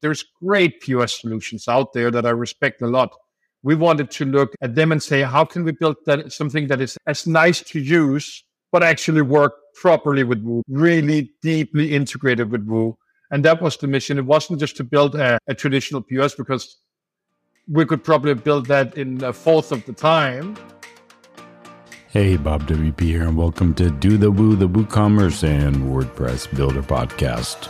there's great POS solutions out there that I respect a lot. We wanted to look at them and say, how can we build that something that is as nice to use, but actually work properly with Woo, really deeply integrated with Woo. And that was the mission. It wasn't just to build a, a traditional POS because we could probably build that in a fourth of the time. Hey, Bob WP here, and welcome to Do the Woo, the WooCommerce and WordPress Builder Podcast.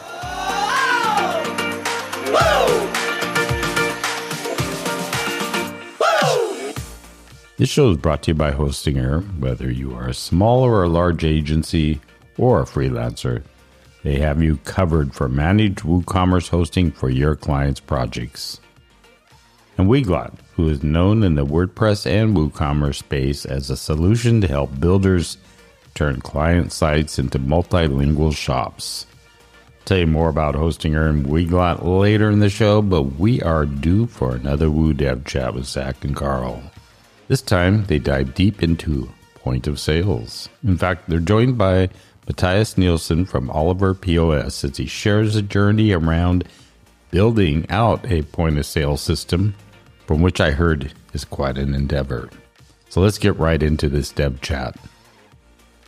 This show is brought to you by Hostinger. Whether you are a small or a large agency or a freelancer, they have you covered for managed WooCommerce hosting for your clients' projects. And Weglot, who is known in the WordPress and WooCommerce space as a solution to help builders turn client sites into multilingual shops. I'll tell you more about Hostinger and Weglot later in the show, but we are due for another Woo Dev chat with Zach and Carl. This time, they dive deep into point of sales. In fact, they're joined by Mathias Nielsen from Oliver POS as he shares a journey around building out a point of sale system, from which I heard is quite an endeavor. So let's get right into this dev chat.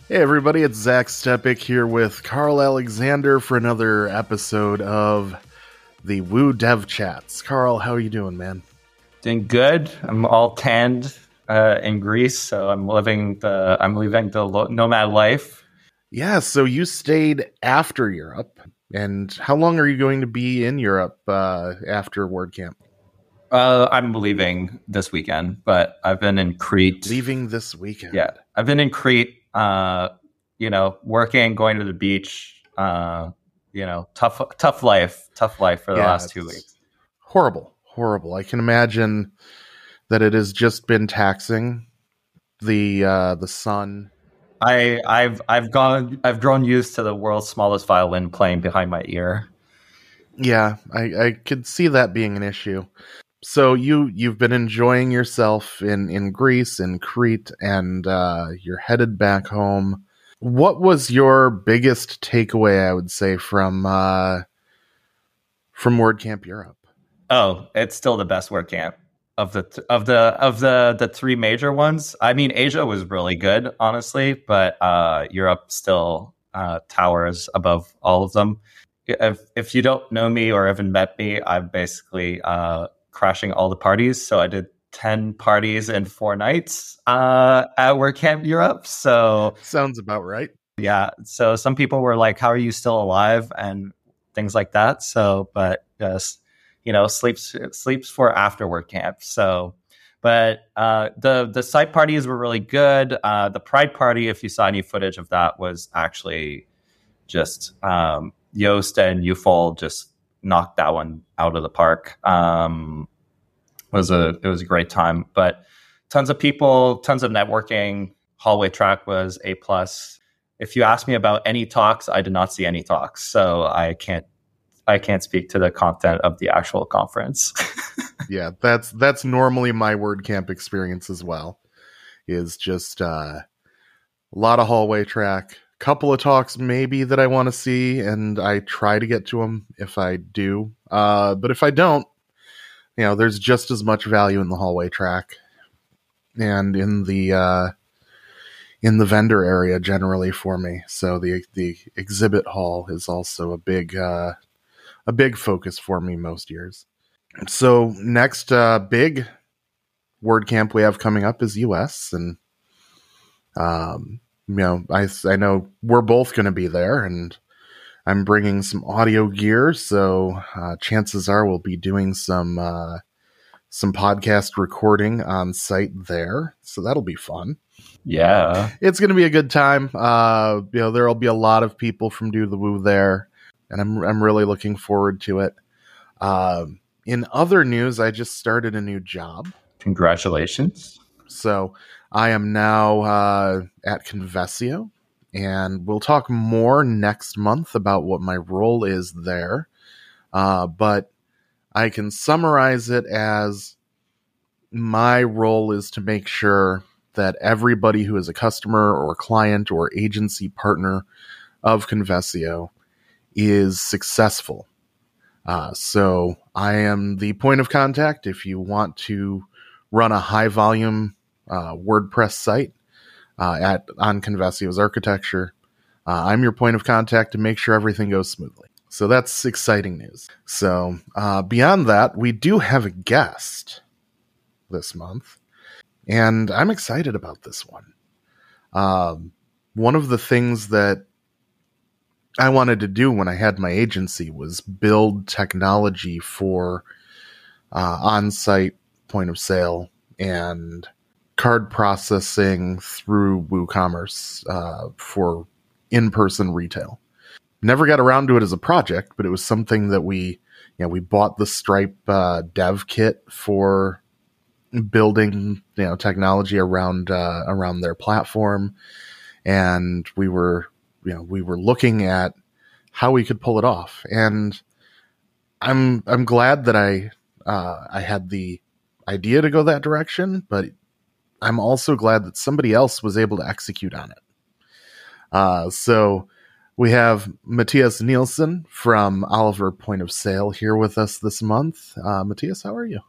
Hey everybody, it's Zach Stepek here with Carl Alexander for another episode of the Woo Dev Chats. Carl, how are you doing, man? Doing good. I'm all tanned uh, in Greece, so I'm living the I'm living the nomad life. Yeah, so you stayed after Europe, and how long are you going to be in Europe uh, after WordCamp? Uh, I'm leaving this weekend, but I've been in Crete. Leaving this weekend. Yeah, I've been in Crete. Uh, you know, working, going to the beach. Uh, you know, tough, tough life, tough life for the yeah, last two weeks. Horrible, horrible. I can imagine that it has just been taxing the uh, the sun. I I've I've gone I've grown used to the world's smallest violin playing behind my ear. Yeah, I, I could see that being an issue. So you you've been enjoying yourself in in Greece in Crete, and uh, you're headed back home. What was your biggest takeaway? I would say from uh, from WordCamp Europe. Oh, it's still the best WordCamp of the of the of the the three major ones. I mean, Asia was really good, honestly, but uh, Europe still uh, towers above all of them. If if you don't know me or haven't met me, I'm basically uh, crashing all the parties. So I did ten parties in four nights uh, at WordCamp Europe. So sounds about right. Yeah. So some people were like, "How are you still alive?" and things like that. So, but yes you know sleeps sleeps for after WordCamp. So, but uh, the the site parties were really good. Uh, the Pride party, if you saw any footage of that, was actually just um, Yoast and Ufol just knocked that one out of the park. Um, was a it was a great time, but tons of people, tons of networking. Hallway track was a plus. If you ask me about any talks, I did not see any talks, so I can't I can't speak to the content of the actual conference. yeah, that's that's normally my WordCamp experience as well. Is just uh, a lot of hallway track, couple of talks maybe that I want to see, and I try to get to them if I do. Uh, but if I don't, you know, there's just as much value in the hallway track and in the uh, in the vendor area generally for me. So the the exhibit hall is also a big uh, a big focus for me most years. So next uh, big WordCamp we have coming up is US, and um, you know I I know we're both going to be there, and I'm bringing some audio gear, so uh, chances are we'll be doing some uh, some podcast recording on site there. So that'll be fun. Yeah, it's going to be a good time. Uh, you know, there'll be a lot of people from Do the Woo there and I'm I'm really looking forward to it. Um, in other news, I just started a new job. Congratulations! So I am now uh, at Convesio, and we'll talk more next month about what my role is there. Uh, but I can summarize it as my role is to make sure that everybody who is a customer or client or agency partner of Convesio is successful. Uh, so I am the point of contact if you want to run a high volume uh, WordPress site uh, at on Convesio's architecture. Uh, I'm your point of contact to make sure everything goes smoothly. So that's exciting news. So uh, beyond that, we do have a guest this month, and I'm excited about this one. Um, one of the things that I wanted to do when I had my agency was build technology for uh, on-site point of sale and card processing through WooCommerce uh, for in-person retail. Never got around to it as a project, but it was something that we, you know, we bought the Stripe uh, dev kit for building, you know, technology around uh, around their platform, and we were, you know, we were looking at how we could pull it off, and I'm I'm glad that I uh, I had the idea to go that direction, but I'm also glad that somebody else was able to execute on it. Uh, so we have Mathias Nielsen from Oliver Point of Sale here with us this month. Uh, Mathias, how are you?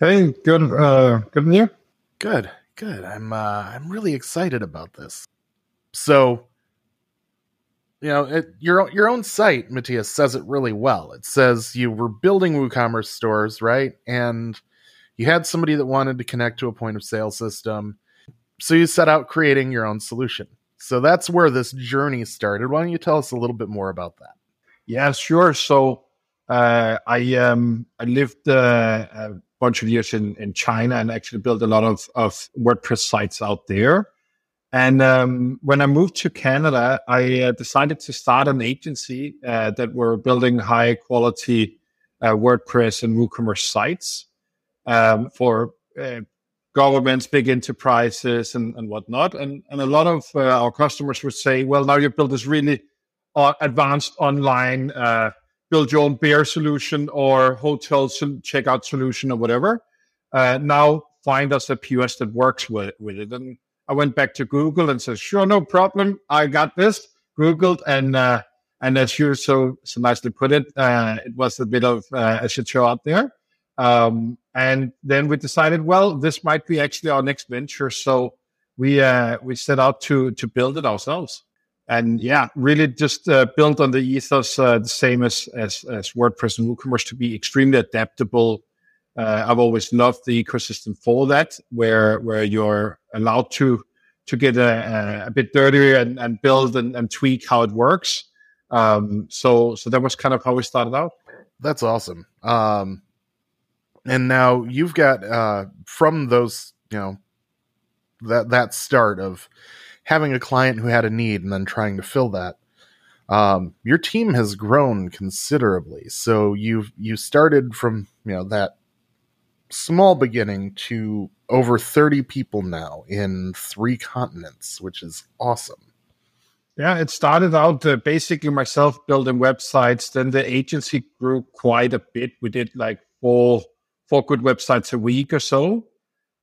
Hey, good. Uh, good and you? Good, good. I'm uh, I'm really excited about this. So, you know, it, your your own site, Mathias, says it really well. It says you were building WooCommerce stores, right? And you had somebody that wanted to connect to a point of sale system. So you set out creating your own solution. So that's where this journey started. Why don't you tell us a little bit more about that? Yeah, sure. So uh, I um, I lived uh, a bunch of years in, in China and actually built a lot of, of WordPress sites out there. And um, when I moved to Canada, I uh, decided to start an agency uh, that were building high quality uh, WordPress and WooCommerce sites um, for uh, governments, big enterprises, and, and whatnot. And, and a lot of uh, our customers would say, well, now you've built this really uh, advanced online build your own beer solution or hotel checkout solution or whatever. Now find us a POS that works with, with it. And I went back to Google and said, sure, no problem. I got this. Googled and uh, and as you so so nicely put it, uh, it was a bit of uh, a shit show out there. Um, and then we decided, well, this might be actually our next venture. So we uh, we set out to to build it ourselves. And yeah, really just uh, built on the ethos, uh, the same as, as, as WordPress and WooCommerce to be extremely adaptable. Uh, I've always loved the ecosystem for that, where where you're allowed to to get a, a bit dirtier and, and build and, and tweak how it works. Um, so so that was kind of how we started out. That's awesome. Um, and now you've got uh, from those you know that that start of having a client who had a need and then trying to fill that um, your team has grown considerably so you've you started from you know that small beginning to over 30 people now in three continents which is awesome yeah it started out uh, basically myself building websites then the agency grew quite a bit we did like four four good websites a week or so.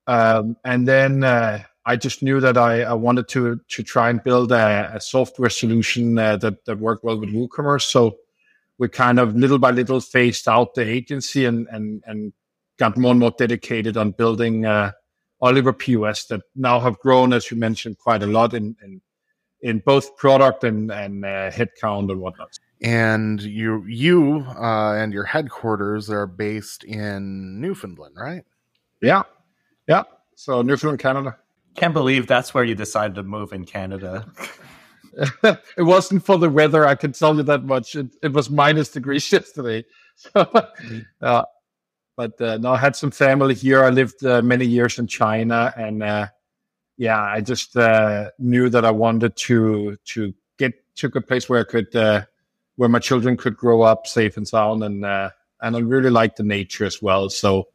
Um, and then uh, I just knew that I, I, wanted to to try and build a, a software solution uh, that that worked well with WooCommerce. So we kind of little by little phased out the agency and and and got more and more dedicated on building uh, Oliver POS that now have grown, as you mentioned, quite a lot in in, in both product and and uh, headcount and whatnot and you you uh, and your headquarters are based in Newfoundland, right? Yeah, yeah. So Newfoundland, Canada. Can't believe that's where you decided to move in Canada. it wasn't for the weather. I can tell you that much. It, it was minus degrees yesterday. mm-hmm. uh, but uh, no, I had some family here. I lived uh, many years in China, and uh, yeah, I just uh, knew that I wanted to to get to a place where I could uh, where my children could grow up safe and sound, and uh, and I really like the nature as well. So,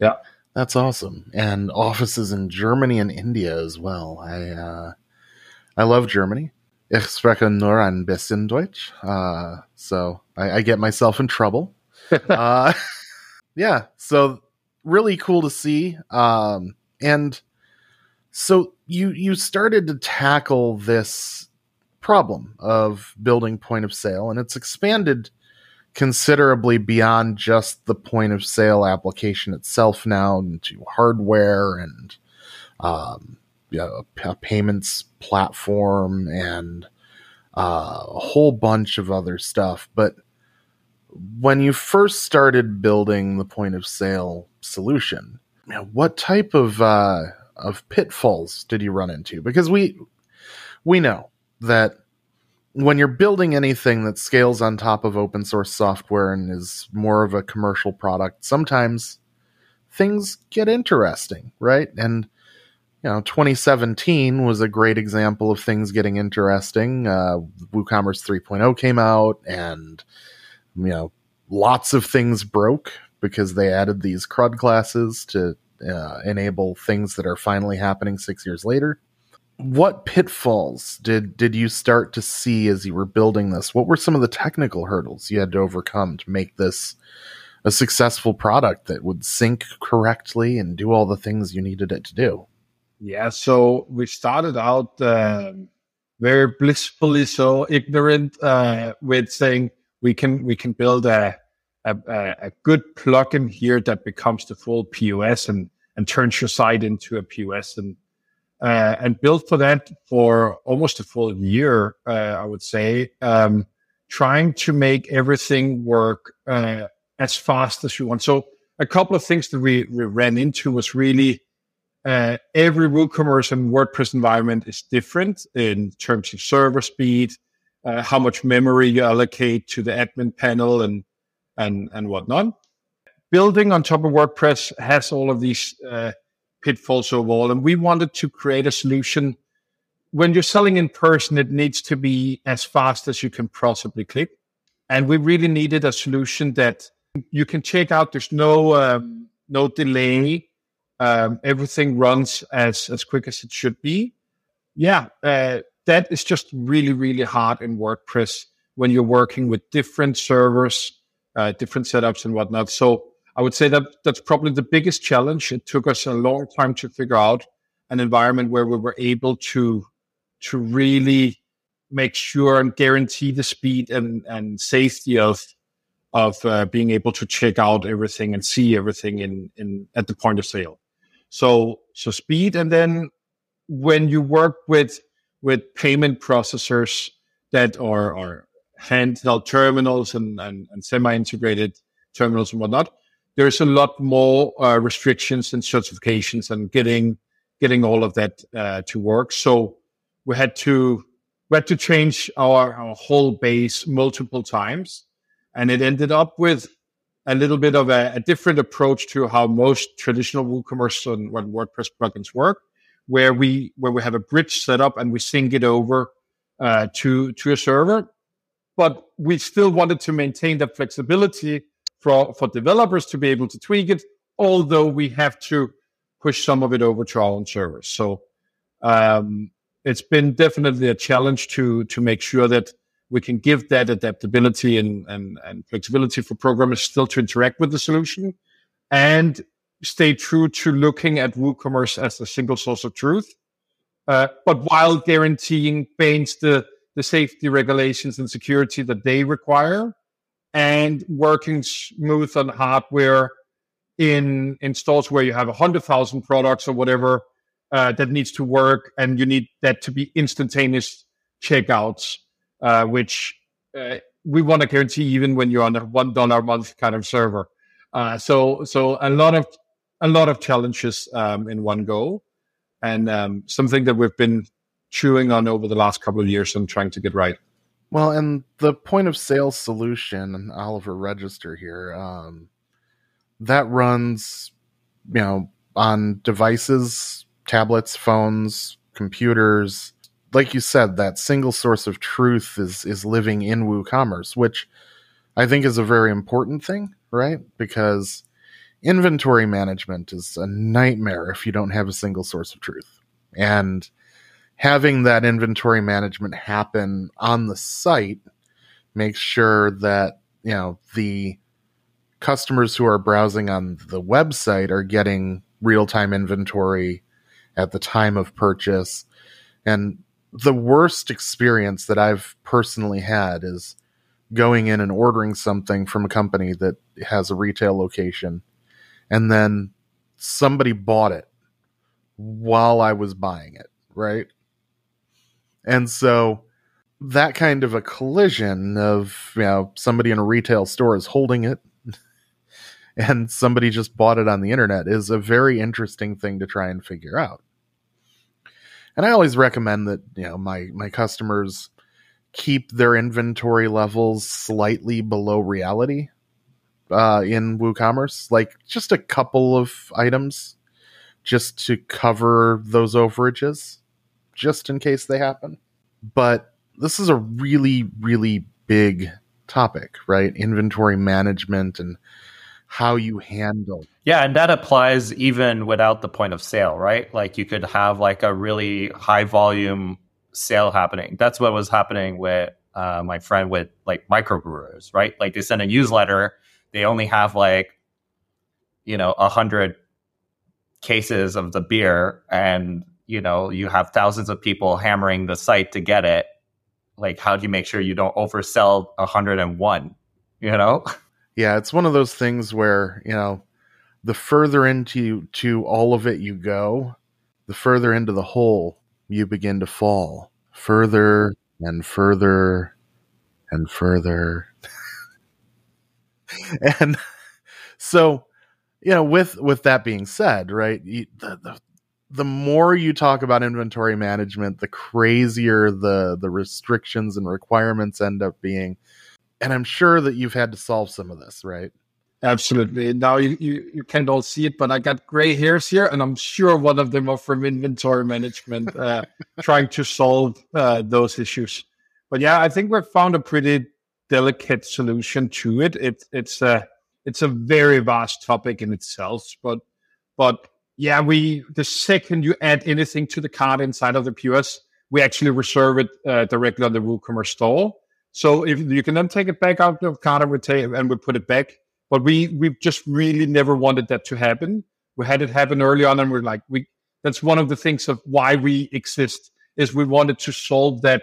yeah, that's awesome. And offices in Germany and India as well. I uh, I love Germany. Ich spreche nur ein bisschen Deutsch, uh, so I, I, get myself in trouble. yeah, so really cool to see. Um, and so you you started to tackle this problem of building point of sale, and it's expanded considerably beyond just the point of sale application itself now into hardware and um, you know, a payments platform and uh, a whole bunch of other stuff. But when you first started building the point of sale solution, what type of uh, of pitfalls did you run into? Because we we know that when you're building anything that scales on top of open source software and is more of a commercial product, sometimes things get interesting, right? And you know, 2017 was a great example of things getting interesting. Uh, WooCommerce 3.0 came out, and you know, lots of things broke because they added these CRUD classes to uh, enable things that are finally happening six years later. What pitfalls did did you start to see as you were building this? What were some of the technical hurdles you had to overcome to make this a successful product that would sync correctly and do all the things you needed it to do? Yeah, so we started out uh, very blissfully so ignorant uh, with saying we can we can build a, a a good plugin here that becomes the full POS and and turns your site into a POS and uh, and built for that for almost a full year, uh, I would say, um, trying to make everything work uh, as fast as you want. So a couple of things that we, we ran into was really uh, every WooCommerce and WordPress environment is different in terms of server speed, uh, how much memory you allocate to the admin panel, and and and whatnot. Building on top of WordPress has all of these uh, pitfalls overall, and we wanted to create a solution. When you're selling in person, it needs to be as fast as you can possibly click, and we really needed a solution that you can check out. There's no um, no delay um, everything runs as as quick as it should be. Yeah, uh, that is just really really hard in WordPress when you're working with different servers, uh, different setups and whatnot. So I would say that that's probably the biggest challenge. It took us a long time to figure out an environment where we were able to to really make sure and guarantee the speed and, and safety of of uh, being able to check out everything and see everything in in at the point of sale. So, so speed. And then when you work with, with payment processors that are, are handheld terminals and, and, and semi-integrated terminals and whatnot, there's a lot more uh, restrictions and certifications and getting getting all of that uh, to work. So we had to we had to change our, our whole base multiple times, and it ended up with a little bit of a, a different approach to how most traditional WooCommerce and WordPress plugins work, where we where we have a bridge set up and we sync it over uh, to to a server, but we still wanted to maintain that flexibility for for developers to be able to tweak it, although we have to push some of it over to our own servers. So um, it's been definitely a challenge to to make sure that we can give that adaptability and, and, and flexibility for programmers still to interact with the solution and stay true to looking at WooCommerce as a single source of truth, uh, but while guaranteeing Baines the, the safety regulations and security that they require and working smooth on hardware in, in stores where you have 100,000 products or whatever uh, that needs to work and you need that to be instantaneous checkouts uh, which uh, we want to guarantee even when you're on a one dollar a month kind of server. Uh, so so a lot of a lot of challenges um, in one go, and um, something that we've been chewing on over the last couple of years and trying to get right. Well, and the point of sale solution, Oliver Register here, um, that runs, you know, on devices, tablets, phones, computers, like you said, that single source of truth is is living in WooCommerce, which I think is a very important thing, right? Because inventory management is a nightmare if you don't have a single source of truth. And having that inventory management happen on the site makes sure that, you know, the customers who are browsing on the website are getting real-time inventory at the time of purchase and the worst experience that I've personally had is going in and ordering something from a company that has a retail location and then somebody bought it while I was buying it, right? And so that kind of a collision of, you know, somebody in a retail store is holding it and somebody just bought it on the internet is a very interesting thing to try and figure out. And I always recommend that, you know, my my customers keep their inventory levels slightly below reality uh, in WooCommerce, like just a couple of items just to cover those overages, just in case they happen. But this is a really, really big topic, right? Inventory management and how you handle. Yeah, and that applies even without the point of sale, right? Like you could have like a really high volume sale happening. That's what was happening with uh, my friend with like microbrewers, right? Like they send a newsletter, they only have like you know a hundred cases of the beer, and you know you have thousands of people hammering the site to get it. Like, how do you make sure you don't oversell a hundred and one? You know? Yeah, it's one of those things where you know the further into to all of it you go, the further into the hole you begin to fall further and further and further. and so, you know, with with that being said, right, you, the, the the more you talk about inventory management, the crazier the the restrictions and requirements end up being. And I'm sure that you've had to solve some of this, right? Absolutely. Now you, you, you can't all see it, but I got gray hairs here, and I'm sure one of them are from inventory management, uh, trying to solve uh, those issues. But yeah, I think we've found a pretty delicate solution to it. it it's a it's a very vast topic in itself, but but yeah, we the second you add anything to the cart inside of the POS, we actually reserve it uh, directly on the WooCommerce store. So if you can then take it back out of the cart and we take and we put it back but we we've just really never wanted that to happen. We had it happen early on, and we're like, we that's one of the things of why we exist is we wanted to solve that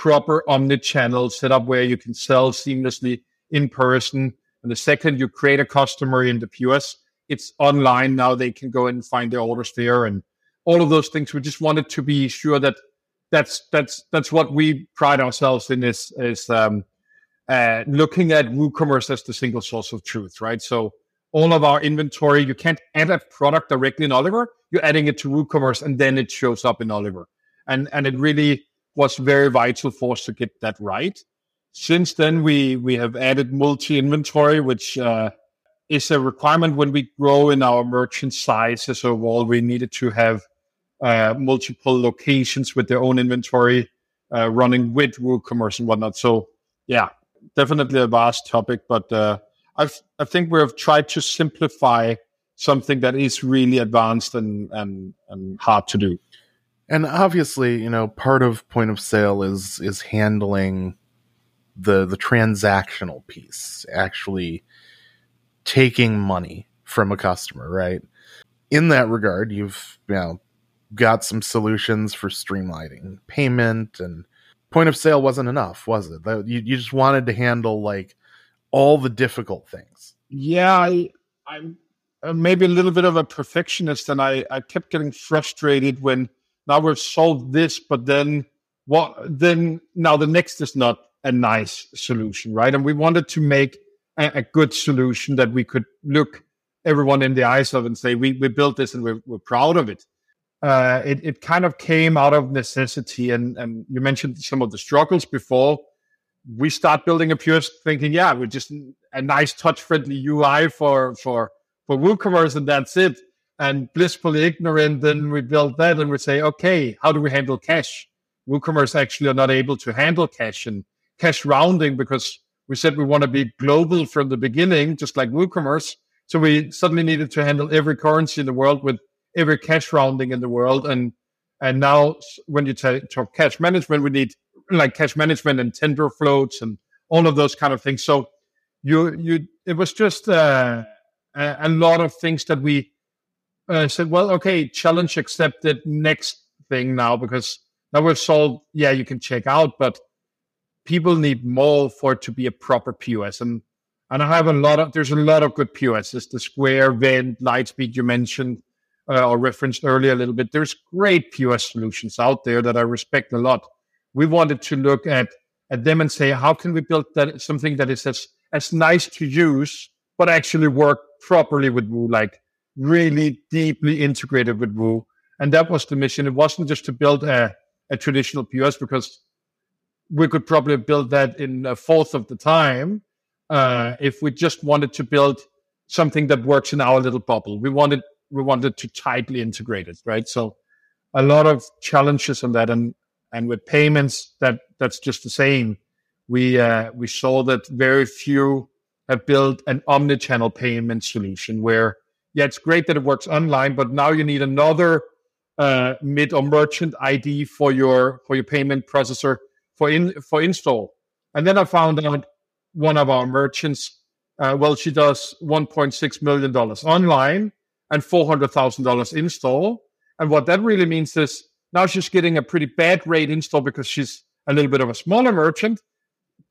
proper omni-channel setup where you can sell seamlessly in person. And the second you create a customer in the POS, it's online now. They can go and find their orders there and all of those things. We just wanted to be sure that that's that's that's what we pride ourselves in is is um, uh, looking at WooCommerce as the single source of truth, right? So all of our inventory, you can't add a product directly in Oliver. You're adding it to WooCommerce and then it shows up in Oliver. And, and it really was very vital for us to get that right. Since then, we, we have added multi inventory, which, uh, is a requirement when we grow in our merchant sizes overall. We needed to have uh, multiple locations with their own inventory uh, running with WooCommerce and whatnot. So, yeah, definitely a vast topic, but uh, i I think we have tried to simplify something that is really advanced and, and, and hard to do. And obviously, you know, part of point of sale is is handling the the transactional piece, actually taking money from a customer, right? In that regard, you've you know got some solutions for streamlining payment and point of sale wasn't enough, was it? You, you just wanted to handle like all the difficult things. Yeah, I, I'm maybe a little bit of a perfectionist, and I, I kept getting frustrated when now we've solved this, but then what? Then now the next is not a nice solution, right? And we wanted to make a, a good solution that we could look everyone in the eyes of and say, we, we built this and we're, we're proud of it uh, it, it kind of came out of necessity. And, and you mentioned some of the struggles before. We start building a POS thinking, yeah, we're just a nice touch friendly UI for, for, for WooCommerce and that's it. And blissfully ignorant, then we build that and we say, okay, how do we handle cash? WooCommerce actually are not able to handle cash and cash rounding because we said we want to be global from the beginning, just like WooCommerce. So we suddenly needed to handle every currency in the world with every cash rounding in the world. And and now when you talk cash management, we need like cash management and tender floats and all of those kind of things. So you you it was just uh, a, a, lot of things that we uh, said. Well, okay, challenge accepted. Next thing now because now we've solved. Yeah, you can check out, but people need more for it to be a proper POS. And and I have a lot of there's a lot of good POSs. The Square, Vend, Lightspeed you mentioned uh, or referenced earlier a little bit. There's great POS solutions out there that I respect a lot. We wanted to look at at them and say, how can we build that something that is as as nice to use, but actually work properly with Woo, like really deeply integrated with Woo. And that was the mission. It wasn't just to build a, a traditional POS because we could probably build that in a fourth of the time uh, if we just wanted to build something that works in our little bubble. We wanted we wanted to tightly integrate it, right? So a lot of challenges on that, and and with payments, that that's just the same. We uh, we saw that very few have built an omni-channel payment solution where yeah, it's great that it works online, but now you need another uh, mid or merchant ID for your for your payment processor for in for install. And then I found out one of our merchants, uh, well, she does 1.6 million dollars online and 400 thousand dollars install. And what that really means is now she's getting a pretty bad rate install because she's a little bit of a smaller merchant,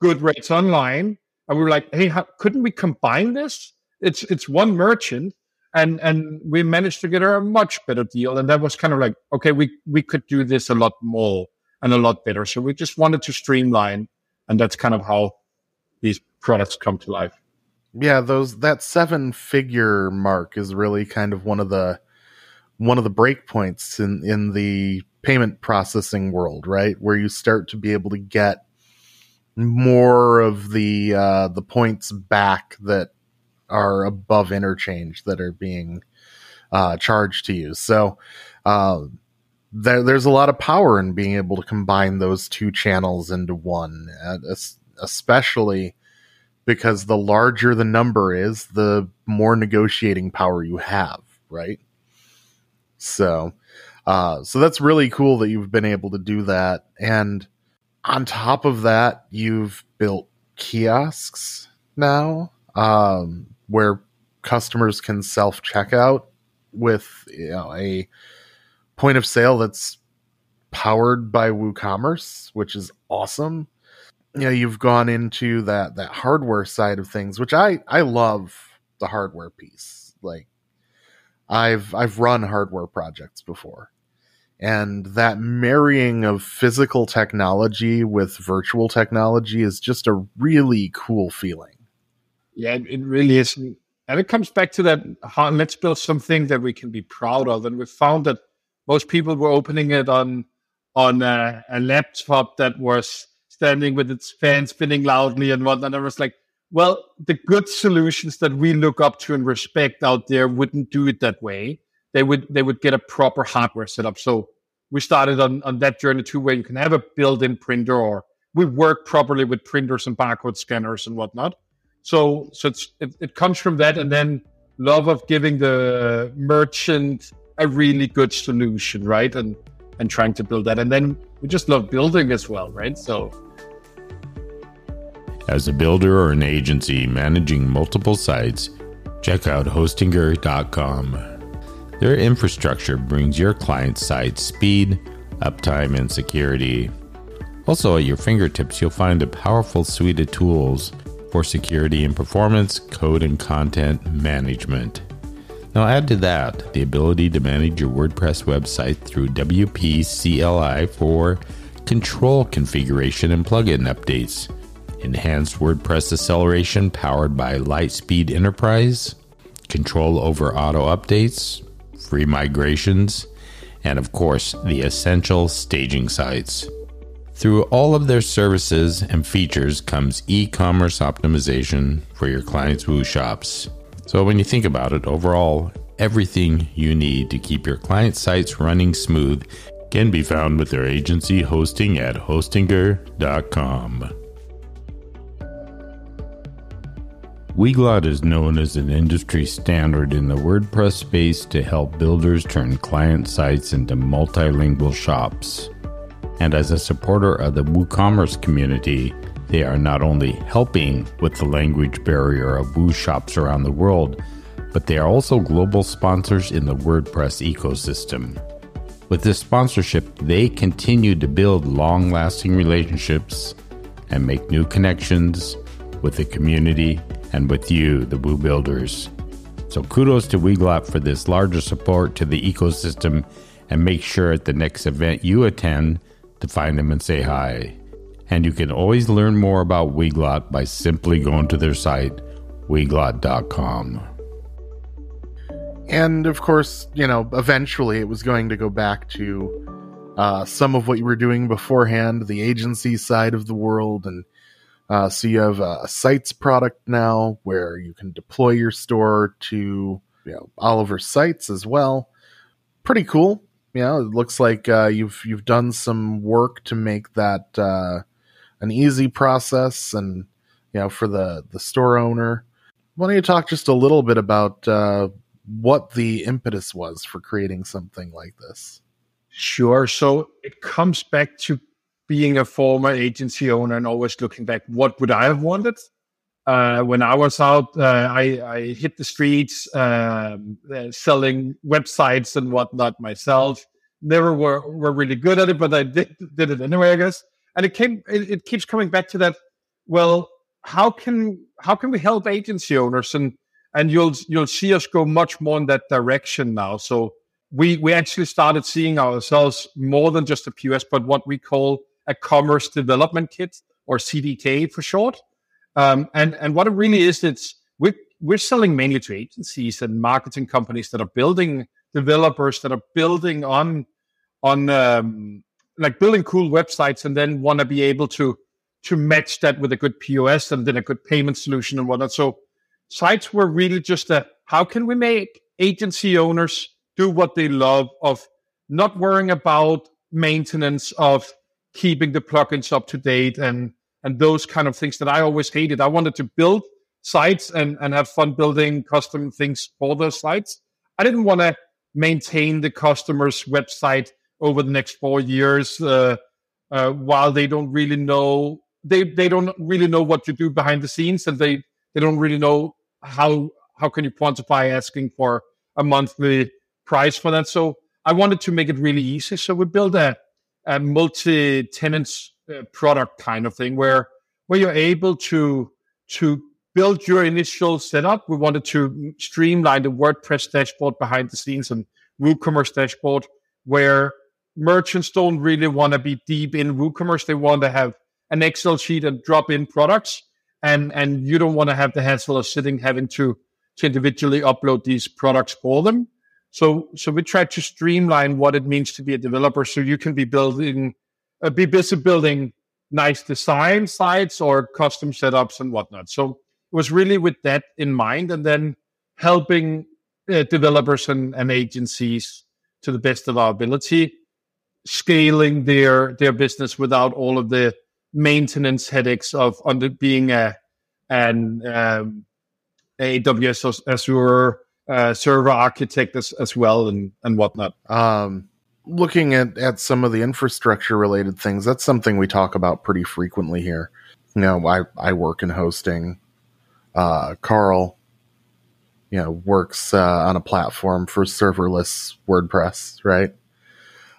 good rates online. And we were like, hey, how, couldn't we combine this? It's it's one merchant, and and we managed to get her a much better deal. And that was kind of like, okay, we we could do this a lot more and a lot better. So we just wanted to streamline, and that's kind of how these products come to life. Yeah, those that seven figure mark is really kind of one of the one of the breakpoints in in the payment processing world, right? Where you start to be able to get more of the uh, the points back that are above interchange that are being uh, charged to you. So uh, there, there's a lot of power in being able to combine those two channels into one, especially because the larger the number is, the more negotiating power you have, right? So, uh, so that's really cool that you've been able to do that. And on top of that, you've built kiosks now, um, where customers can self checkout with you know, a point of sale that's powered by WooCommerce, which is awesome. You know, you've gone into that that hardware side of things, which I I love the hardware piece. Like I've I've run hardware projects before. And that marrying of physical technology with virtual technology is just a really cool feeling. Yeah, it really is. And it comes back to that how, let's build something that we can be proud of. And we found that most people were opening it on on a, a laptop that was standing with its fan spinning loudly and whatnot. And I was like, well, the good solutions that we look up to and respect out there wouldn't do it that way. They would they would get a proper hardware setup. So we started on, on that journey too, where you can have a built-in printer or we work properly with printers and barcode scanners and whatnot. So so it, it comes from that and then love of giving the merchant a really good solution, right? And and trying to build that. And then we just love building as well, right? So as a builder or an agency managing multiple sites, check out hostinger.com. Their infrastructure brings your client's site speed, uptime, and security. Also, at your fingertips, you'll find a powerful suite of tools for security and performance, code and content management. Now, add to that the ability to manage your WordPress website through WP CLI for control configuration and plugin updates enhanced WordPress acceleration powered by LiteSpeed Enterprise, control over auto updates, free migrations, and of course, the essential staging sites. Through all of their services and features comes e commerce optimization for your clients' Woo shops. So, when you think about it, overall, everything you need to keep your client sites running smooth can be found with their agency hosting at hostinger.com. Weglot is known as an industry standard in the WordPress space to help builders turn client sites into multilingual shops. And as a supporter of the WooCommerce community, they are not only helping with the language barrier of Woo shops around the world, but they are also global sponsors in the WordPress ecosystem. With this sponsorship, they continue to build long lasting relationships and make new connections with the community and with you, the Woo Builders. So kudos to Weglot for this larger support to the ecosystem and make sure at the next event you attend to find them and say hi. And you can always learn more about Weglot by simply going to their site, weglot.com. And of course, you know, eventually it was going to go back to uh, some of what you were doing beforehand, the agency side of the world. And uh, so you have a sites product now where you can deploy your store to you know, Oliver sites as well. Pretty cool. You know, it looks like uh, you've you've done some work to make that uh, an easy process, and you know, for the the store owner. Why don't you talk just a little bit about uh, what the impetus was for creating something like this. Sure. So it comes back to being a former agency owner and always looking back, what would I have wanted? Uh, when I was out, uh, I, I, hit the streets um, uh, selling websites and whatnot myself. Never were, were really good at it, but I did, did it anyway, I guess. And it came, it, it keeps coming back to that. Well, how can how can we help agency owners and and you'll you'll see us go much more in that direction now. So we we actually started seeing ourselves more than just a POS, but what we call a commerce development kit or CDK for short. Um, and and what it really is, it's we're we're selling mainly to agencies and marketing companies that are building developers that are building on on um, like building cool websites and then want to be able to to match that with a good POS and then a good payment solution and whatnot. So sites were really just a how can we make agency owners do what they love of not worrying about maintenance of keeping the plugins up to date and and those kind of things that I always hated. I wanted to build sites and and have fun building custom things for those sites. I didn't want to maintain the customer's website over the next four years uh, uh, while they don't really know they they don't really know what to do behind the scenes and they they don't really know how how can you quantify asking for a monthly price for that? So I wanted to make it really easy. So we built a, a multi-tenant uh, product kind of thing where where you're able to to build your initial setup. We wanted to streamline the WordPress dashboard behind the scenes and WooCommerce dashboard where merchants don't really want to be deep in WooCommerce. They want to have an Excel sheet and drop in products and and you don't want to have the hassle of sitting having to to individually upload these products for them. So so we try to streamline what it means to be a developer, so you can be building, uh, be busy building nice design sites or custom setups and whatnot. So it was really with that in mind, and then helping uh, developers and, and agencies to the best of our ability, scaling their their business without all of the maintenance headaches of under being a an um, AWS Azure uh, server architect as, as well and and whatnot. Um, looking at at some of the infrastructure related things, that's something we talk about pretty frequently here. You know, I I work in hosting. Uh, Carl, you know, works uh, on a platform for serverless WordPress, right?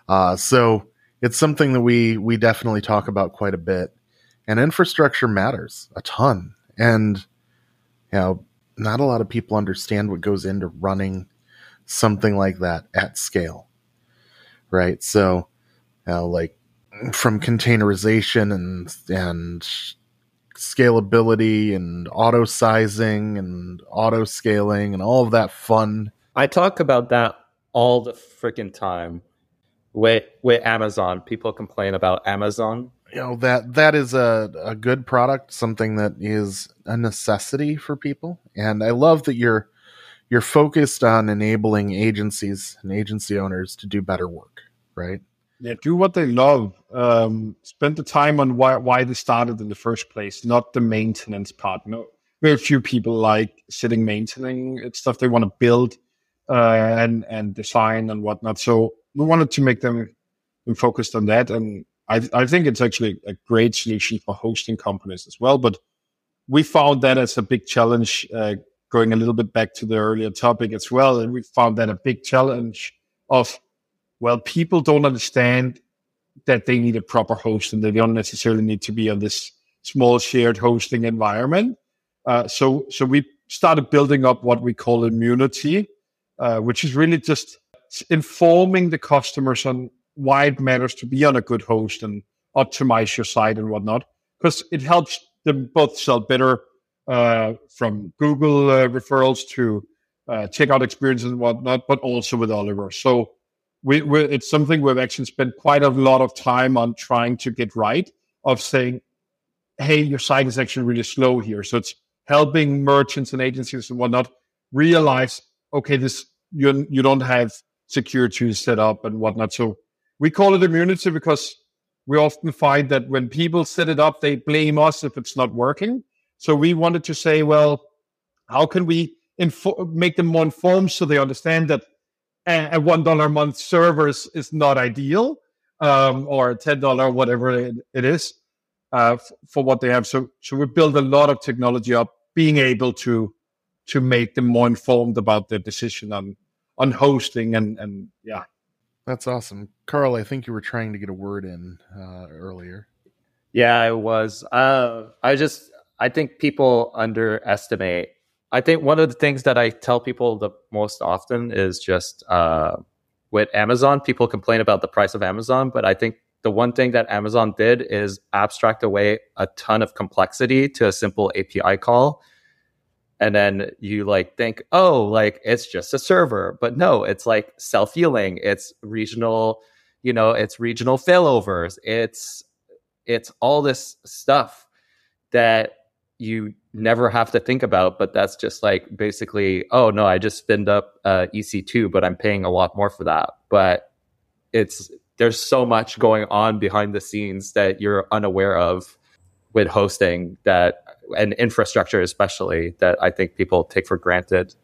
Uh, so it's something that we we definitely talk about quite a bit. And infrastructure matters a ton. And you know, not a lot of people understand what goes into running something like that at scale. Right? So, know, like from containerization and and scalability and auto sizing and auto scaling and all of that fun. I talk about that all the freaking time with with Amazon. People complain about Amazon. You know that that is a a good product, something that is a necessity for people, and I love that you're you're focused on enabling agencies and agency owners to do better work, right? Yeah, do what they love. Um, spend the time on why why they started in the first place, not the maintenance part. No, very few people like sitting maintaining it's stuff they want to build uh, and and design and whatnot. So we wanted to make them focused on that. And I, I think it's actually a great solution for hosting companies as well. But we found that as a big challenge, uh, going a little bit back to the earlier topic as well. And we found that a big challenge of, well, people don't understand that they need a proper host and they don't necessarily need to be on this small shared hosting environment. Uh, so, so we started building up what we call immunity, uh, which is really just informing the customers on why it matters to be on a good host and optimize your site and whatnot, because it helps them both sell better uh, from Google uh, referrals to uh, checkout experiences and whatnot, but also with Oliver. So we, it's something we've actually spent quite a lot of time on trying to get right of saying, hey, your site is actually really slow here. So it's helping merchants and agencies and whatnot realize, okay, this you you don't have security set up and whatnot. So we call it immunity because we often find that when people set it up, they blame us if it's not working. So we wanted to say, well, how can we info- make them more informed so they understand that a, one dollar a month server is, is not ideal, um, or ten dollar whatever it, it is uh, f- for what they have. So so we build a lot of technology up, being able to to make them more informed about their decision on on hosting and and yeah. That's awesome, Carl. I think you were trying to get a word in uh, earlier. Yeah, I was. Uh, I just I think people underestimate I think one of the things that I tell people the most often is just uh, with Amazon, people complain about the price of Amazon, but I think the one thing that Amazon did is abstract away a ton of complexity to a simple API call. And then you like think, oh, like it's just a server. But no, it's like self healing, it's regional, you know, it's regional failovers, it's it's all this stuff that you never have to think about, but that's just like basically, oh no, I just spinned up uh, EC2, but I'm paying a lot more for that. But it's there's so much going on behind the scenes that you're unaware of with hosting that and infrastructure especially that I think people take for granted.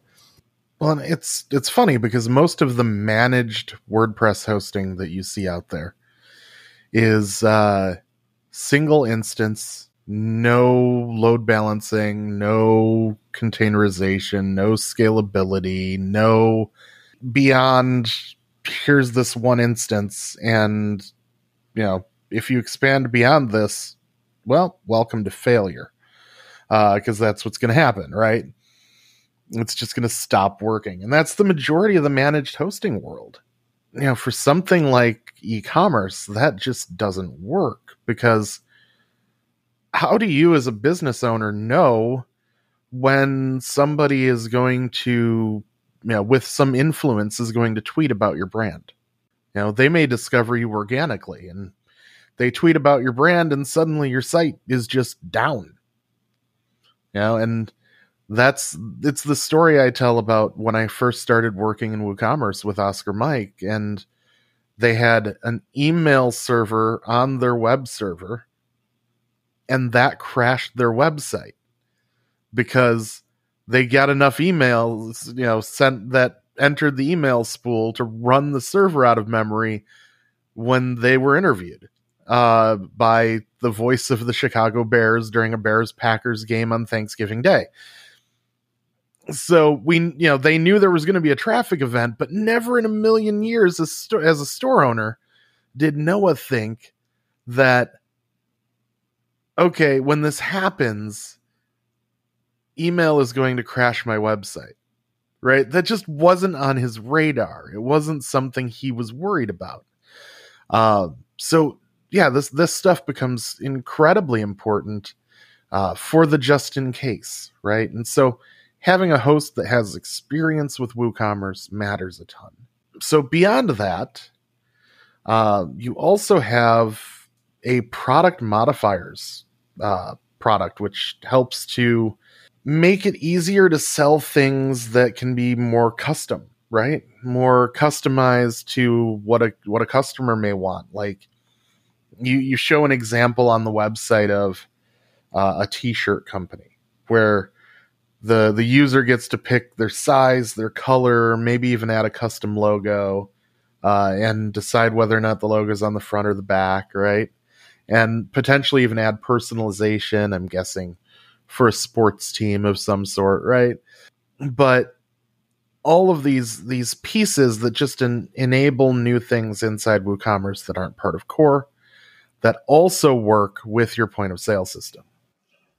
Well, it's it's funny because most of the managed WordPress hosting that you see out there is uh, single instance no load balancing, no containerization, no scalability, no beyond here's this one instance and you know if you expand beyond this well welcome to failure because uh, that's what's going to happen right? It's just going to stop working. And that's the majority of the managed hosting world. You know for something like e-commerce that just doesn't work because how do you as a business owner know when somebody is going to you know with some influence is going to tweet about your brand? You know they may discover you organically and they tweet about your brand and suddenly your site is just down know and that's it's the story i tell about when i first started working in woocommerce with oscar mike and they had an email server on their web server and that crashed their website because they got enough emails, you know, sent that entered the email spool to run the server out of memory when they were interviewed uh, by the voice of the Chicago Bears during a Bears Packers game on Thanksgiving Day. So we, you know, they knew there was going to be a traffic event, but never in a million years, as, sto- as a store owner, did Noah think that okay, when this happens, email is going to crash my website. Right? That just wasn't on his radar. It wasn't something he was worried about. Uh, so yeah, this this stuff becomes incredibly important uh, for the just in case, right? And so having a host that has experience with WooCommerce matters a ton. So beyond that, uh, you also have a product modifiers uh, product, which helps to make it easier to sell things that can be more custom, right? More customized to what a what a customer may want. Like you you show an example on the website of uh, a t-shirt company where the the user gets to pick their size, their color, maybe even add a custom logo, uh, and decide whether or not the logo is on the front or the back, right? and potentially even add personalization. I'm guessing for a sports team of some sort, right? But all of these these pieces that just enable new things inside WooCommerce that aren't part of core, that also work with your point of sale system.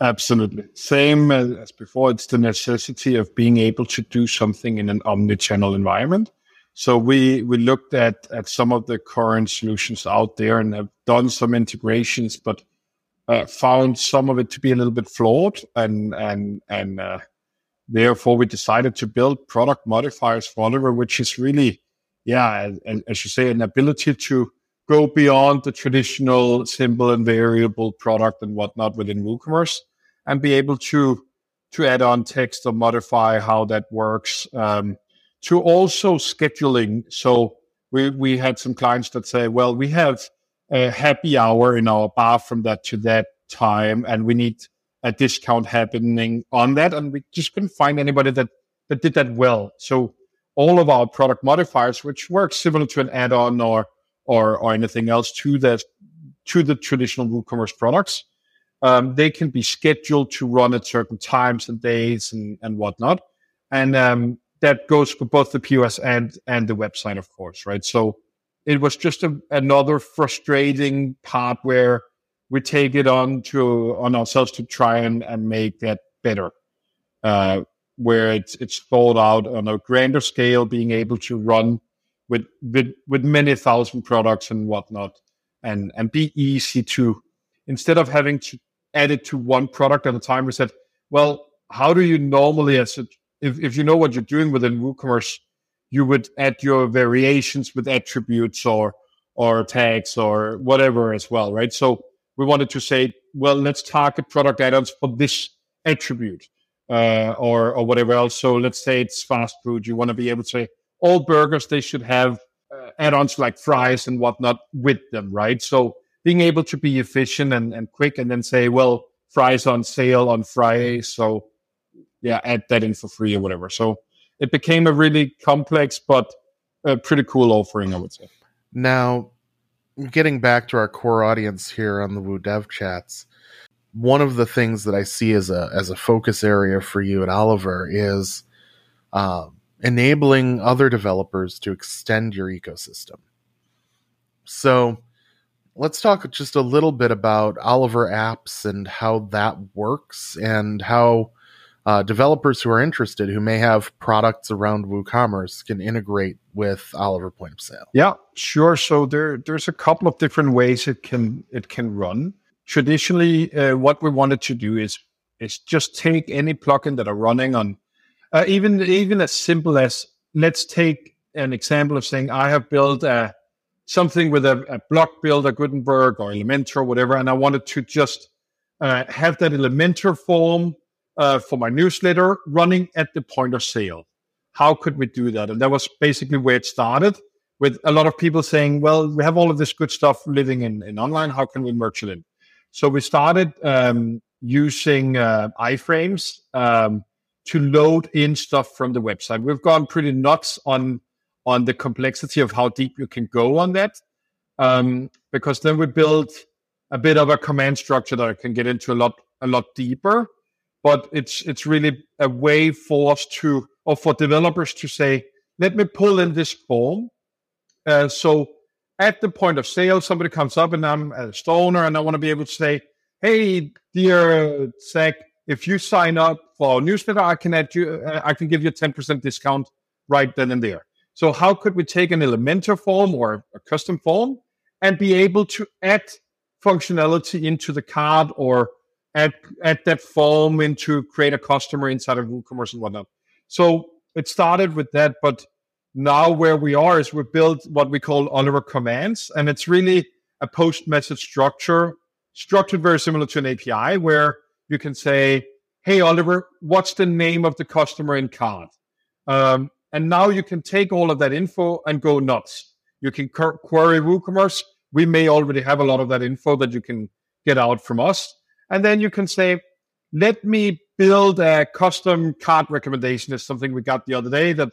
Absolutely. Same as before, it's the necessity of being able to do something in an omni-channel environment. So we, we looked at, at some of the current solutions out there and have done some integrations, but uh, found some of it to be a little bit flawed and, and, and, uh, therefore we decided to build product modifiers for Oliver, which is really, yeah, and as you say, an ability to go beyond the traditional simple and variable product and whatnot within WooCommerce and be able to to add on text or modify how that works. Um, to also scheduling. So we we had some clients that say, well, we have a happy hour in our bar from that to that time, and we need a discount happening on that, and we just couldn't find anybody that that did that well. So all of our product modifiers, which work similar to an add-on or or, or anything else to the to the traditional WooCommerce products. Um, they can be scheduled to run at certain times and days and, and whatnot. And um, that goes for both the POS and and the website, of course, right? So it was just a, another frustrating part where we take it on to on ourselves to try and, and make that better. Uh, where it's it's thought out on a grander scale, being able to run with with with many thousand products and whatnot, and and be easy to instead of having to add it to one product at a time. We said, well, how do you normally as a, if if you know what you're doing within WooCommerce, you would add your variations with attributes or or tags or whatever as well, right? So we wanted to say, well, let's target product add-ons for this attribute uh, or or whatever else. So let's say it's fast food. You want to be able to say, all burgers they should have uh, add-ons like fries and whatnot with them, right? So being able to be efficient and, and quick, and then say, well, fries on sale on Friday, so yeah, add that in for free or whatever. So it became a really complex but a pretty cool offering, I would say. Now, getting back to our core audience here on the Woo Dev Chats, one of the things that I see as a as a focus area for you at Oliver is um, enabling other developers to extend your ecosystem. So let's talk just a little bit about Oliver Apps and how that works and how uh, developers who are interested, who may have products around WooCommerce, can integrate with Oliver Point of Sale. Yeah, sure. So there, there's a couple of different ways it can it can run. Traditionally, uh, what we wanted to do is is just take any plugin that are running on uh, even even as simple as let's take an example of saying I have built a something with a, a block builder, Gutenberg or Elementor, or whatever, and I wanted to just uh, have that Elementor form uh, for my newsletter running at the point of sale. How could we do that? And that was basically where it started with a lot of people saying, well, we have all of this good stuff living in, in online. How can we merge it in? So we started um, using uh, iframes. Um, to load in stuff from the website. We've gone pretty nuts on on the complexity of how deep you can go on that, um, because then we build a bit of a command structure that I can get into a lot a lot deeper. But it's it's really a way for us to or for developers to say, let me pull in this form. Uh, so at the point of sale, somebody comes up and I'm a store owner and I want to be able to say, hey, dear Zach, if you sign up for our newsletter, I can add you, uh, I can give you a 10% discount right then and there. So how could we take an Elementor form or a custom form and be able to add functionality into the card or add, add that form into create a customer inside of WooCommerce and whatnot. So it started with that, but now where we are is we built what we call Oliver commands, and it's really a post message structure, structured very similar to an API where you can say, Hey, Oliver, what's the name of the customer in card? Um, and now you can take all of that info and go nuts. You can query WooCommerce. We may already have a lot of that info that you can get out from us. And then you can say, let me build a custom card recommendation is something we got the other day that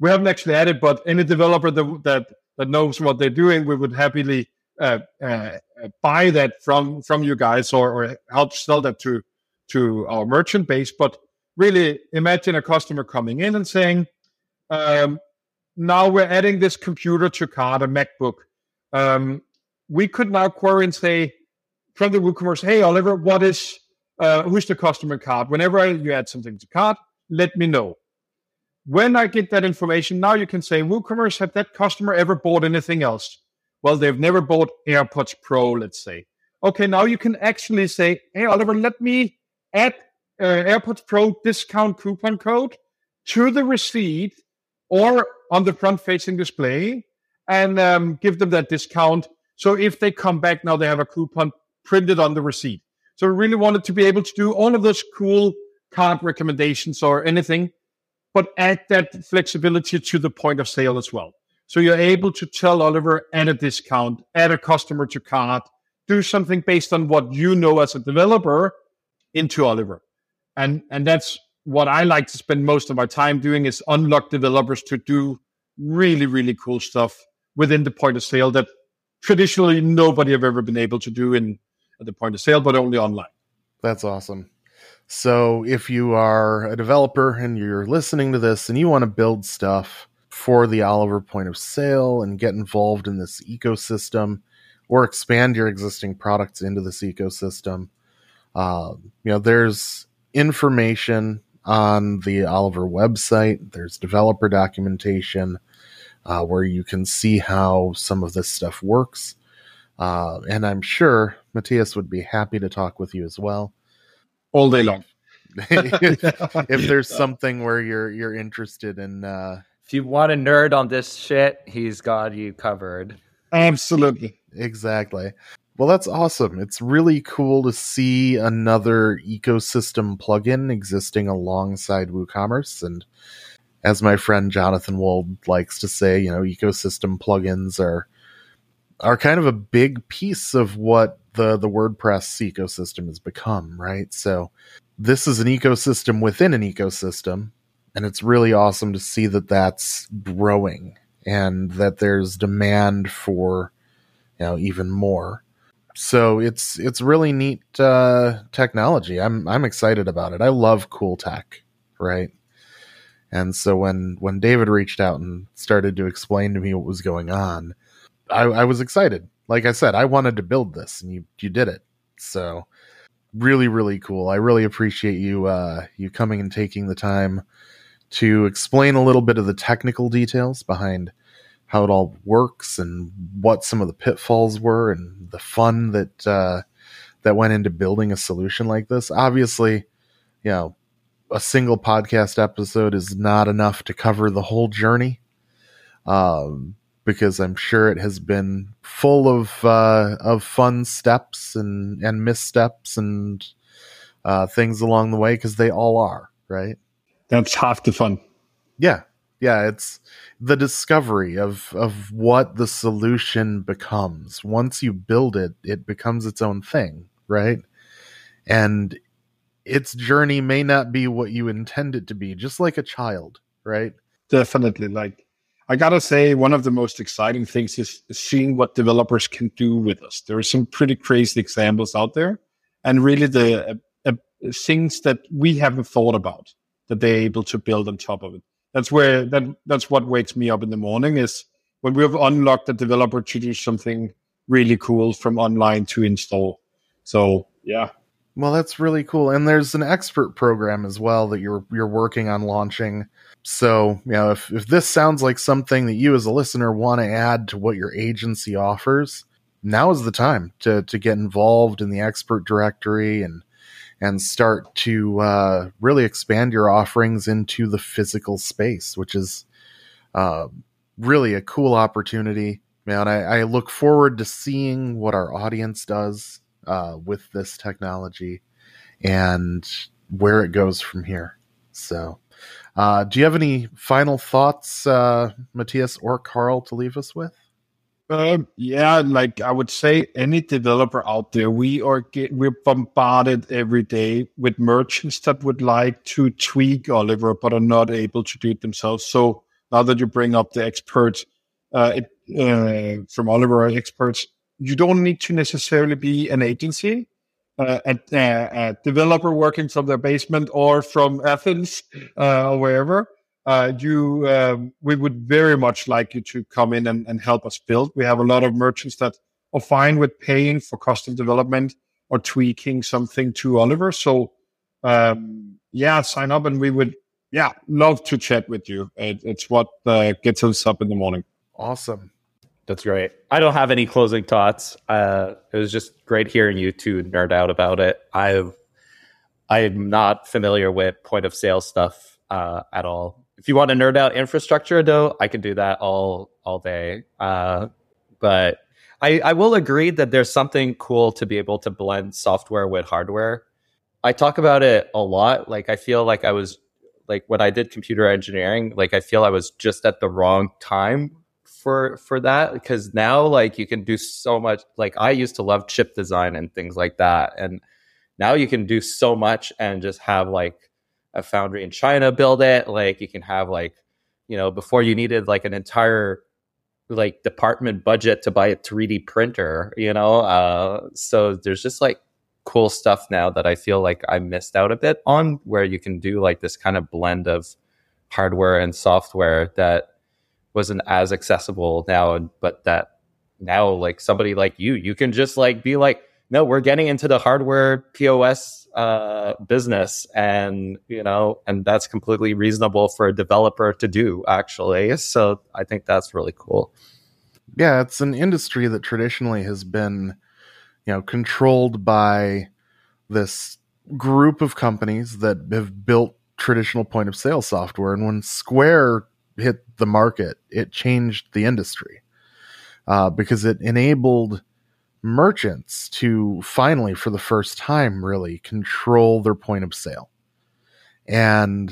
we haven't actually added, but any developer that, that, that knows what they're doing, we would happily uh, uh, buy that from from you guys or, or help sell that to to our merchant base. But really, imagine a customer coming in and saying, um, "Now we're adding this computer to cart, a MacBook. Um, we could now query and say from the WooCommerce, hey, Oliver, what is, uh, who's the customer card? Whenever you add something to cart, let me know. When I get that information, now you can say, WooCommerce, have that customer ever bought anything else? Well, they've never bought AirPods Pro, let's say. Okay, now you can actually say, hey, Oliver, let me add uh, AirPods Pro discount coupon code to the receipt or on the front facing display and um, give them that discount. So if they come back now, they have a coupon printed on the receipt. So we really wanted to be able to do all of those cool card recommendations or anything, but add that flexibility to the point of sale as well. So you're able to tell Oliver, add a discount, add a customer to cart, do something based on what you know as a developer into Oliver. And and that's what I like to spend most of my time doing is unlock developers to do really, really cool stuff within the point of sale that traditionally nobody have ever been able to do in at the point of sale, but only online. That's awesome. So if you are a developer and you're listening to this and you want to build stuff for the Oliver point of sale and get involved in this ecosystem or expand your existing products into this ecosystem, uh, you know, there's information on the Oliver website. There's developer documentation uh, where you can see how some of this stuff works. Uh, and I'm sure Mathias would be happy to talk with you as well. All day long. if there's something where you're you're interested in uh, if you want a nerd on this shit, he's got you covered. Absolutely. Exactly. Well, that's awesome. It's really cool to see another ecosystem plugin existing alongside WooCommerce. And as my friend Jonathan Wold likes to say, you know, ecosystem plugins are are kind of a big piece of what the the WordPress ecosystem has become, right? So this is an ecosystem within an ecosystem, and it's really awesome to see that that's growing and that there's demand for you know even more so it's it's really neat uh, technology. I'm I'm excited about it. I love cool tech, right? And so when when David reached out and started to explain to me what was going on, I, I was excited. Like I said, I wanted to build this, and you you did it. So really really cool. I really appreciate you uh, you coming and taking the time to explain a little bit of the technical details behind how it all works and what some of the pitfalls were and the fun that uh, that went into building a solution like this. Obviously, you know, a single podcast episode is not enough to cover the whole journey, um, because I'm sure it has been full of uh, of fun steps and and missteps and uh, things along the way because they all are right. That's half the fun. Yeah, yeah, it's the discovery of of what the solution becomes. Once you build it, it becomes its own thing, right? And its journey may not be what you intend it to be, just like a child, right? Definitely. Like I gotta say, one of the most exciting things is seeing what developers can do with us. There are some pretty crazy examples out there, and really the uh, uh, things that we haven't thought about that they're able to build on top of it that's where that that's what wakes me up in the morning is when we have unlocked the developer to do something really cool from online to install. So yeah. Well, that's really cool. And there's an expert program as well that you're you're working on launching. So, you know, if, if this sounds like something that you as a listener want to add to what your agency offers, now is the time to to get involved in the expert directory and and start to uh, really expand your offerings into the physical space, which is uh, really a cool opportunity. Man, I, I, look forward to seeing what our audience does uh, with this technology and where it goes from here. So, uh, do you have any final thoughts, uh, Mathias or Carl, to leave us with? Um, yeah, like I would say, any developer out there, we are get, we're bombarded every day with merchants that would like to tweak Oliver, but are not able to do it themselves. So now that you bring up the experts uh, it, uh, from Oliver experts, you don't need to necessarily be an agency, uh, a, a, developer working from their basement or from Athens uh, or wherever uh, you um, we would very much like you to come in and, and help us build. We have a lot of merchants that are fine with paying for custom development or tweaking something to Oliver. So, um, yeah, sign up and we would, yeah, love to chat with you. It, it's what uh, gets us up in the morning. Awesome. That's great. I don't have any closing thoughts. Uh, it was just great hearing you two nerd out about it. I've I'm not familiar with point of sale stuff uh, at all. If you want to nerd out infrastructure, though, I can do that all all day. Uh, but I, I will agree that there's something cool to be able to blend software with hardware. I talk about it a lot. Like I feel like I was like when I did computer engineering, like I feel I was just at the wrong time for for that because now like you can do so much like I used to love chip design and things like that and now you can do so much and just have like a foundry in China build it like you can have like you know before you needed like an entire like department budget to buy a 3D printer you know uh so there's just like cool stuff now that I feel like I missed out a bit on where you can do like this kind of blend of hardware and software that wasn't as accessible now but that now like somebody like you you can just like be like no we're getting into the hardware pos uh, business and you know and that's completely reasonable for a developer to do actually. So i think that's really cool. Yeah it's an industry that traditionally has been you know controlled by this group of companies that have built traditional point of sale software. And when square hit the market, it changed the industry uh, because it enabled merchants to finally, for the first time, really control their point of sale. And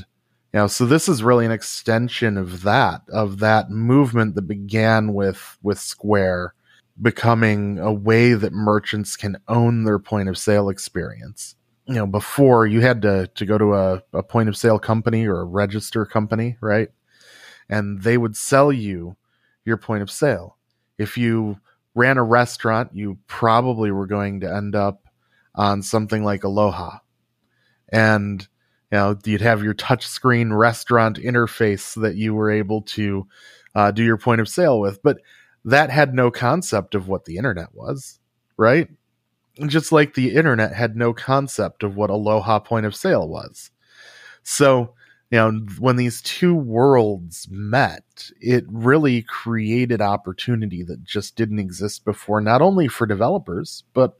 you know, so this is really an extension of that, of that movement that began with with Square becoming a way that merchants can own their point of sale experience. You know, before you had to to go to a, a point of sale company or a register company, right? and they would sell you your point of sale. If you ran a restaurant, you probably were going to end up on something like Aloha. And you know, you'd have your touchscreen restaurant interface that you were able to uh, do your point of sale with. But that had no concept of what the internet was, right? Just like the internet had no concept of what Aloha point of sale was. So you know when these two worlds met it really created opportunity that just didn't exist before not only for developers but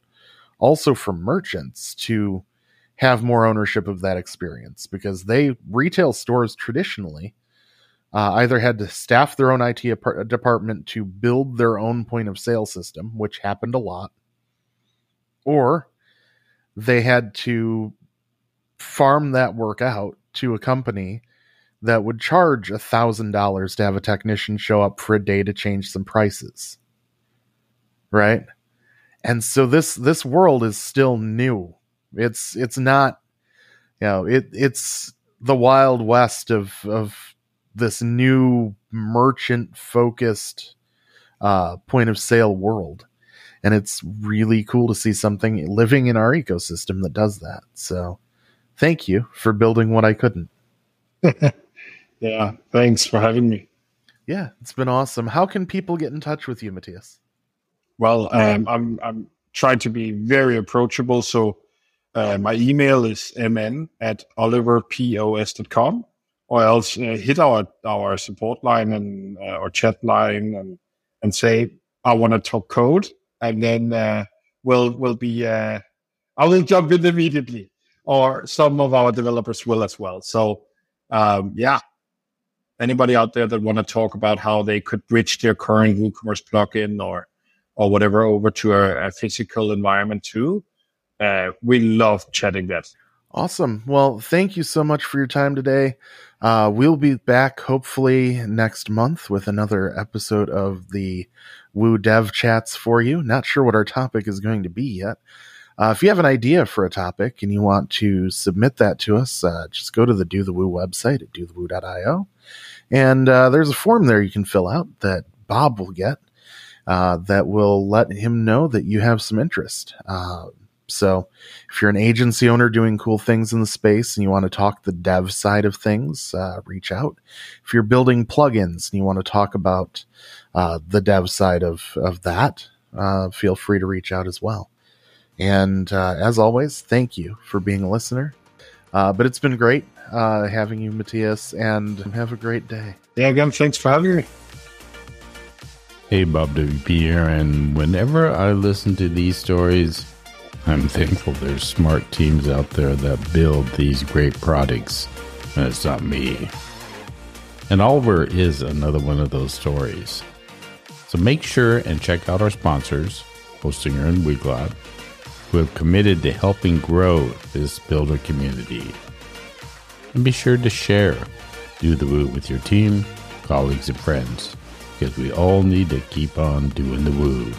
also for merchants to have more ownership of that experience because they retail stores traditionally uh, either had to staff their own IT department to build their own point of sale system, which happened a lot, or they had to farm that work out to a company that would charge a thousand dollars to have a technician show up for a day to change some prices. Right? And so this this world is still new. It's it's not you know it it's the wild west of of this new merchant focused uh, point of sale world. And it's really cool to see something living in our ecosystem that does that. So thank you for building what I couldn't. yeah, thanks for having me. Yeah, it's been awesome. How can people get in touch with you, Mathias? Well, um, I'm I'm trying to be very approachable. So uh, my email is mn at oliverpos.com or else uh, hit our our support line and uh, or chat line and and say I want to talk code, and then uh, we'll we'll be uh, I will jump in immediately or some of our developers will as well. So, um, yeah, anybody out there that want to talk about how they could bridge their current WooCommerce plugin or or whatever over to a, a physical environment too, uh, we love chatting that. Awesome. Well, thank you so much for your time today. Uh, we'll be back hopefully next month with another episode of the Woo Dev Chats for you. Not sure what our topic is going to be yet, uh, if you have an idea for a topic and you want to submit that to us, uh, just go to the Do the Woo website at dothewoo.io. And uh, there's a form there you can fill out that Bob will get uh, that will let him know that you have some interest. Uh, so if you're an agency owner doing cool things in the space and you want to talk the dev side of things, uh, reach out. If you're building plugins and you want to talk about the dev side of, of that, feel free to reach out as well. And uh, as always, thank you for being a listener. Uh, but it's been great uh, having you, Mathias, and have a great day. Yeah, again, thanks for having me. Hey, Bob WP here, and whenever I listen to these stories, I'm thankful there's smart teams out there that build these great products, and it's not me. And Oliver is another one of those stories. So make sure and check out our sponsors, Hostinger and Weglot, who have committed to helping grow this builder community. And be sure to share. Do the woo with your team, colleagues, and friends, because we all need to keep on doing the woo.